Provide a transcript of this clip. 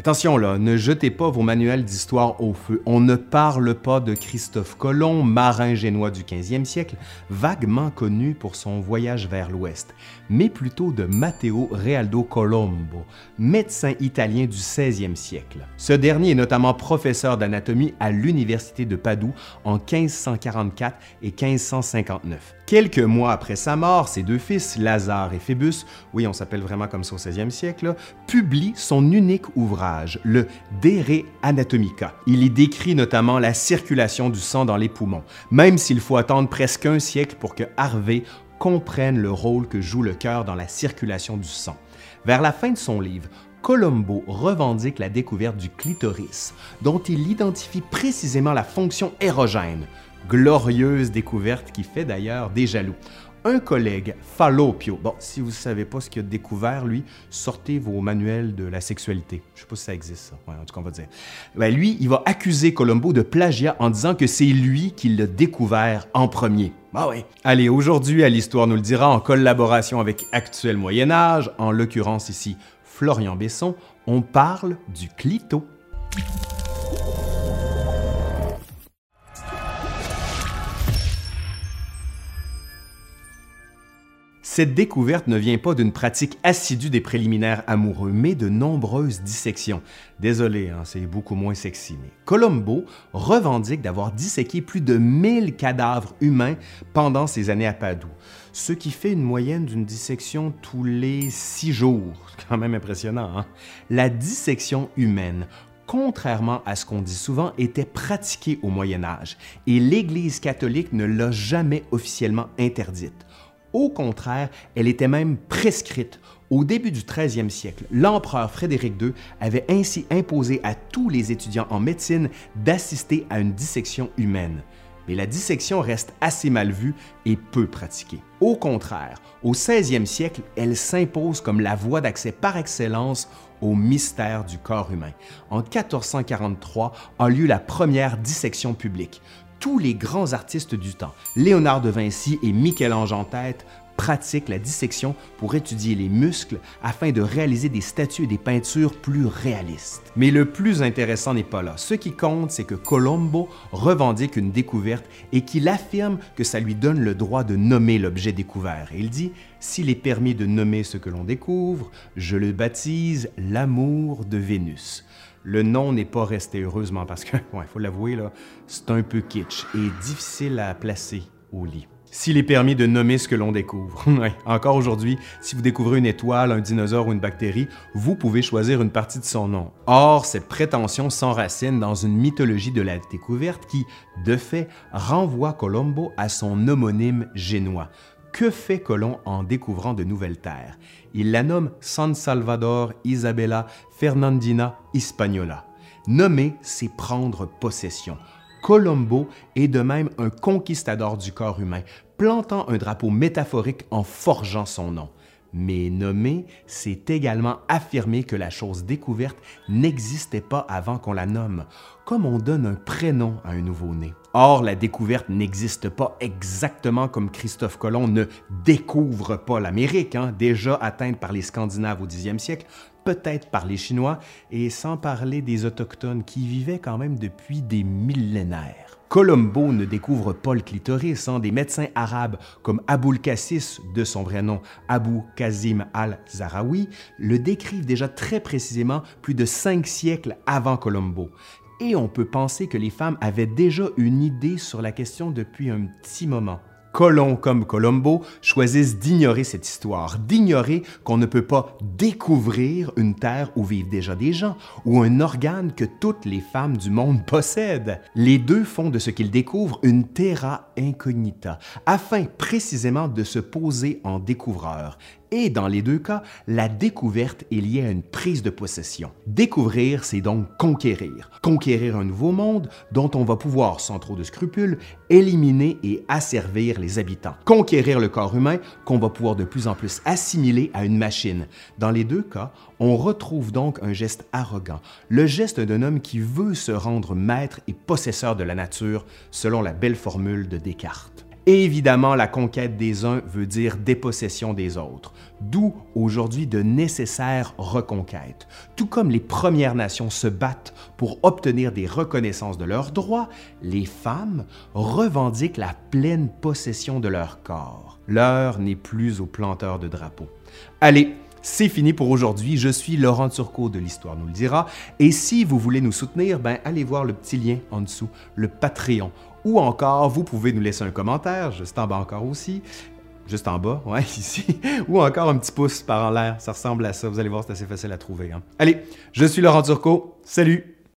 Attention là, ne jetez pas vos manuels d'histoire au feu. On ne parle pas de Christophe Colomb, marin génois du 15e siècle, vaguement connu pour son voyage vers l'ouest, mais plutôt de Matteo Realdo Colombo, médecin italien du 16e siècle. Ce dernier est notamment professeur d'anatomie à l'université de Padoue en 1544 et 1559. Quelques mois après sa mort, ses deux fils, Lazare et Phébus, oui, on s'appelle vraiment comme ça au 16e siècle, publient son unique ouvrage, le De Anatomica. Il y décrit notamment la circulation du sang dans les poumons, même s'il faut attendre presque un siècle pour que Harvey comprenne le rôle que joue le cœur dans la circulation du sang. Vers la fin de son livre, Colombo revendique la découverte du clitoris, dont il identifie précisément la fonction érogène, glorieuse découverte qui fait d'ailleurs des jaloux. Un collègue, Fallopio, bon, si vous ne savez pas ce qu'il a découvert, lui, sortez vos manuels de la sexualité. Je ne sais pas si ça existe, ça. en tout cas, on va dire. Ben, lui, il va accuser Colombo de plagiat en disant que c'est lui qui l'a découvert en premier. Bah oui. Allez, aujourd'hui, à l'Histoire nous le dira, en collaboration avec Actuel Moyen Âge, en l'occurrence ici Florian Besson, on parle du clito. Cette découverte ne vient pas d'une pratique assidue des préliminaires amoureux, mais de nombreuses dissections. Désolé, hein, c'est beaucoup moins sexy, mais Colombo revendique d'avoir disséqué plus de 1000 cadavres humains pendant ses années à Padoue, ce qui fait une moyenne d'une dissection tous les six jours. Quand même impressionnant, hein? La dissection humaine contrairement à ce qu'on dit souvent, était pratiquée au Moyen Âge et l'Église catholique ne l'a jamais officiellement interdite. Au contraire, elle était même prescrite. Au début du 13e siècle, l'empereur Frédéric II avait ainsi imposé à tous les étudiants en médecine d'assister à une dissection humaine. Mais la dissection reste assez mal vue et peu pratiquée. Au contraire, au 16e siècle, elle s'impose comme la voie d'accès par excellence au mystère du corps humain. En 1443 a lieu la première dissection publique tous les grands artistes du temps, Léonard de Vinci et Michel-Ange en tête, pratiquent la dissection pour étudier les muscles afin de réaliser des statues et des peintures plus réalistes. Mais le plus intéressant n'est pas là. Ce qui compte, c'est que Colombo revendique une découverte et qu'il affirme que ça lui donne le droit de nommer l'objet découvert. il dit S'il est permis de nommer ce que l'on découvre, je le baptise l'amour de Vénus. Le nom n'est pas resté heureusement parce que, il faut l'avouer, c'est un peu kitsch et difficile à placer au lit. S'il est permis de nommer ce que l'on découvre. Encore aujourd'hui, si vous découvrez une étoile, un dinosaure ou une bactérie, vous pouvez choisir une partie de son nom. Or, cette prétention s'enracine dans une mythologie de la découverte qui, de fait, renvoie Colombo à son homonyme génois. Que fait Colomb en découvrant de nouvelles terres? Il la nomme San Salvador Isabella Fernandina Hispaniola. Nommer, c'est prendre possession. Colombo est de même un conquistador du corps humain, plantant un drapeau métaphorique en forgeant son nom. Mais nommer, c'est également affirmer que la chose découverte n'existait pas avant qu'on la nomme, comme on donne un prénom à un nouveau-né. Or, la découverte n'existe pas exactement comme Christophe Colomb ne découvre pas l'Amérique, hein, déjà atteinte par les Scandinaves au 10e siècle, peut-être par les Chinois, et sans parler des Autochtones qui vivaient quand même depuis des millénaires. Colombo ne découvre pas le clitoris. Hein. Des médecins arabes comme Aboul Cassis, de son vrai nom Abou Kazim al-Zarawi, le décrivent déjà très précisément plus de cinq siècles avant Colombo et on peut penser que les femmes avaient déjà une idée sur la question depuis un petit moment. Colomb comme Colombo choisissent d'ignorer cette histoire, d'ignorer qu'on ne peut pas découvrir une terre où vivent déjà des gens, ou un organe que toutes les femmes du monde possèdent. Les deux font de ce qu'ils découvrent une terra incognita, afin précisément de se poser en découvreur, et dans les deux cas, la découverte est liée à une prise de possession. Découvrir, c'est donc conquérir. Conquérir un nouveau monde dont on va pouvoir, sans trop de scrupules, éliminer et asservir les habitants. Conquérir le corps humain qu'on va pouvoir de plus en plus assimiler à une machine. Dans les deux cas, on retrouve donc un geste arrogant, le geste d'un homme qui veut se rendre maître et possesseur de la nature, selon la belle formule de Descartes. Évidemment, la conquête des uns veut dire dépossession des autres, d'où aujourd'hui de nécessaires reconquêtes. Tout comme les Premières Nations se battent pour obtenir des reconnaissances de leurs droits, les femmes revendiquent la pleine possession de leur corps. L'heure n'est plus aux planteurs de drapeaux. Allez, c'est fini pour aujourd'hui. Je suis Laurent Turcot de l'Histoire nous le dira. Et si vous voulez nous soutenir, ben allez voir le petit lien en dessous, le Patreon. Ou encore, vous pouvez nous laisser un commentaire, juste en bas encore aussi. Juste en bas, ouais, ici. Ou encore un petit pouce par en l'air. Ça ressemble à ça. Vous allez voir, c'est assez facile à trouver. Hein. Allez, je suis Laurent Turcot. Salut!